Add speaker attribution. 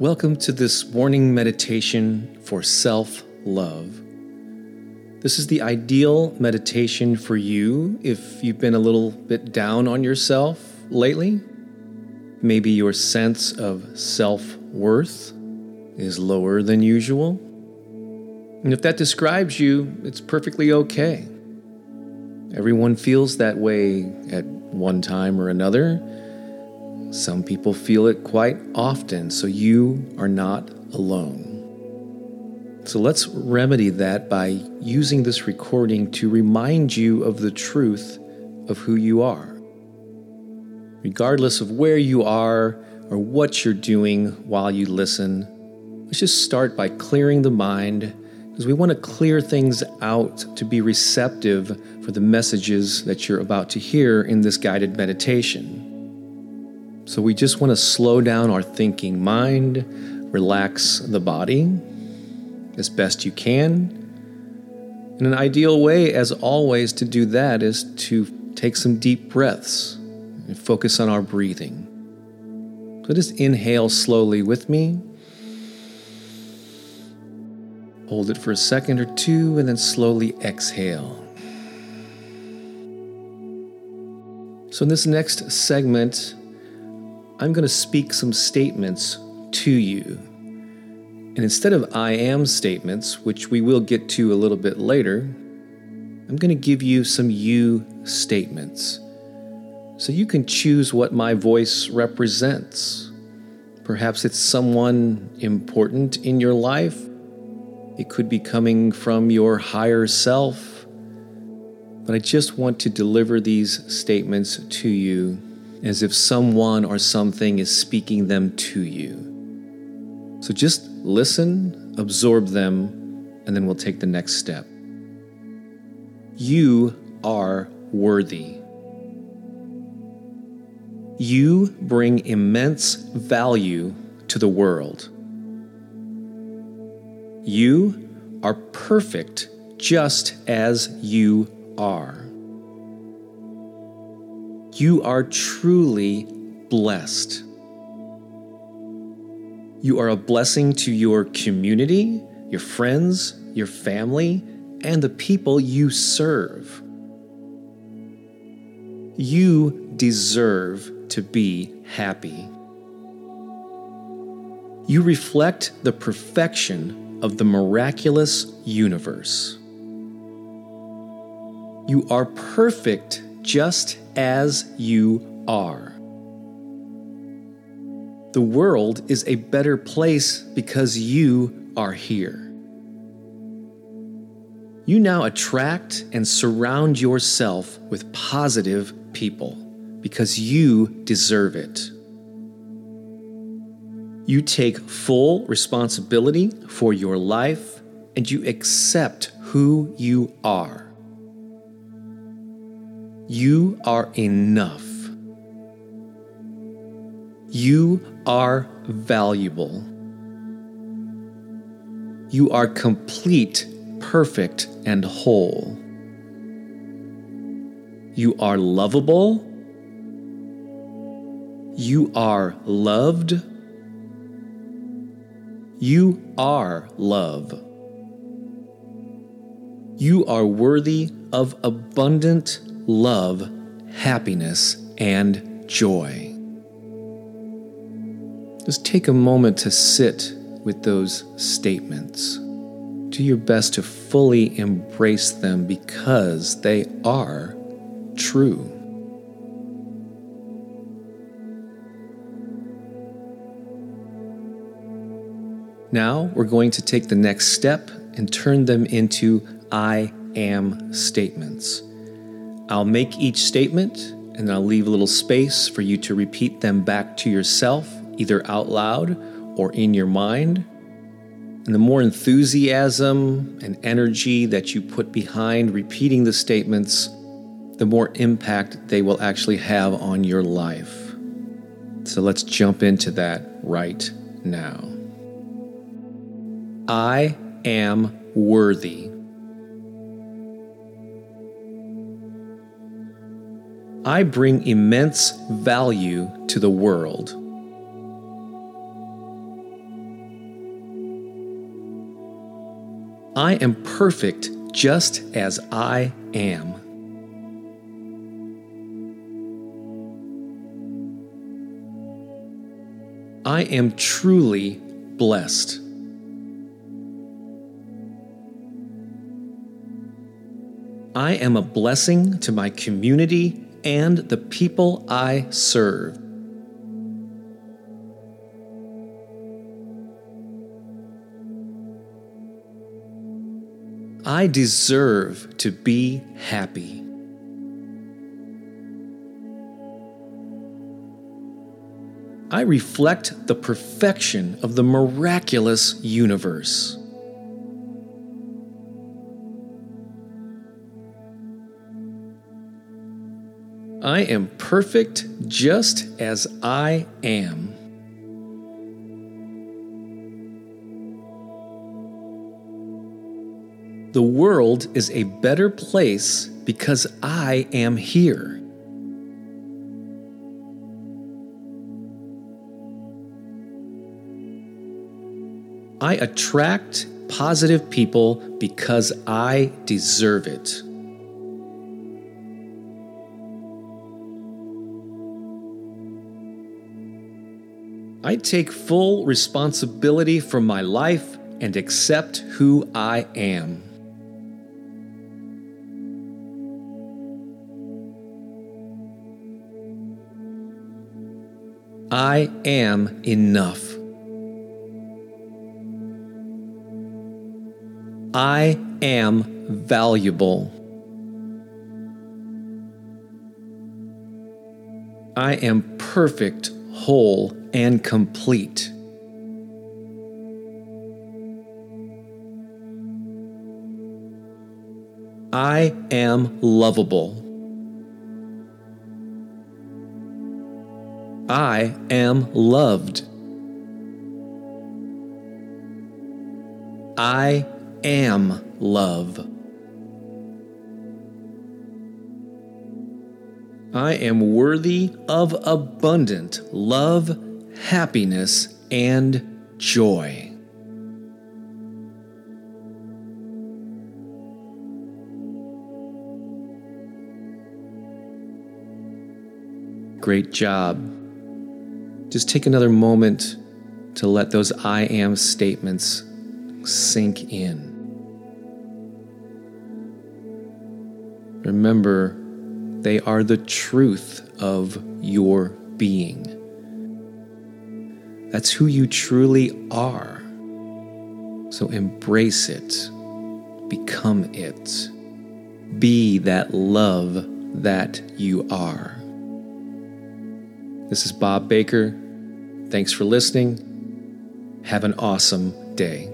Speaker 1: Welcome to this morning meditation for self love. This is the ideal meditation for you if you've been a little bit down on yourself lately. Maybe your sense of self worth is lower than usual. And if that describes you, it's perfectly okay. Everyone feels that way at one time or another. Some people feel it quite often, so you are not alone. So let's remedy that by using this recording to remind you of the truth of who you are. Regardless of where you are or what you're doing while you listen, let's just start by clearing the mind because we want to clear things out to be receptive for the messages that you're about to hear in this guided meditation. So we just want to slow down our thinking mind, relax the body as best you can. And an ideal way, as always, to do that is to take some deep breaths and focus on our breathing. So just inhale slowly with me. Hold it for a second or two and then slowly exhale. So, in this next segment, I'm going to speak some statements to you. And instead of I am statements, which we will get to a little bit later, I'm going to give you some you statements. So you can choose what my voice represents. Perhaps it's someone important in your life. It could be coming from your higher self. But I just want to deliver these statements to you as if someone or something is speaking them to you. So just listen, absorb them, and then we'll take the next step. You are worthy. You bring immense value to the world. You are perfect just as you are. You are truly blessed. You are a blessing to your community, your friends, your family, and the people you serve. You deserve to be happy. You reflect the perfection of the miraculous universe. You are perfect just as you are. The world is a better place because you are here. You now attract and surround yourself with positive people because you deserve it. You take full responsibility for your life and you accept who you are. You are enough. You are valuable. You are complete, perfect, and whole. You are lovable.
Speaker 2: You are loved. You are love. You are worthy of abundant love, happiness, and joy. Just take a moment to sit with those statements. Do your best to fully embrace them because they are true. Now we're going to take the next step and turn them into I am statements. I'll make each statement and I'll leave a little space for you to repeat them back to yourself, either out loud or in your mind. And the more enthusiasm and energy that you put behind repeating the statements, the more impact they will actually have on your life. So let's jump into that right now. I am worthy. I bring immense value to the world. I am perfect just as I am. I am truly blessed. I am a blessing to my community and the people I serve. I deserve to be happy. I reflect the perfection of the miraculous universe. I am perfect just as I am. The world is a better place because I am here. I attract positive people because I deserve it. I take full responsibility for my life and accept who I am. I am enough. I am valuable. I am perfect, whole, and complete. I am lovable. I am loved. I am love. I am worthy of abundant love, happiness, and joy. Great job. Just take another moment to let those I am statements sink in. Remember, they are the truth of your being. That's who you truly are. So embrace it, become it, be that love that you are. This is Bob Baker. Thanks for listening. Have an awesome day.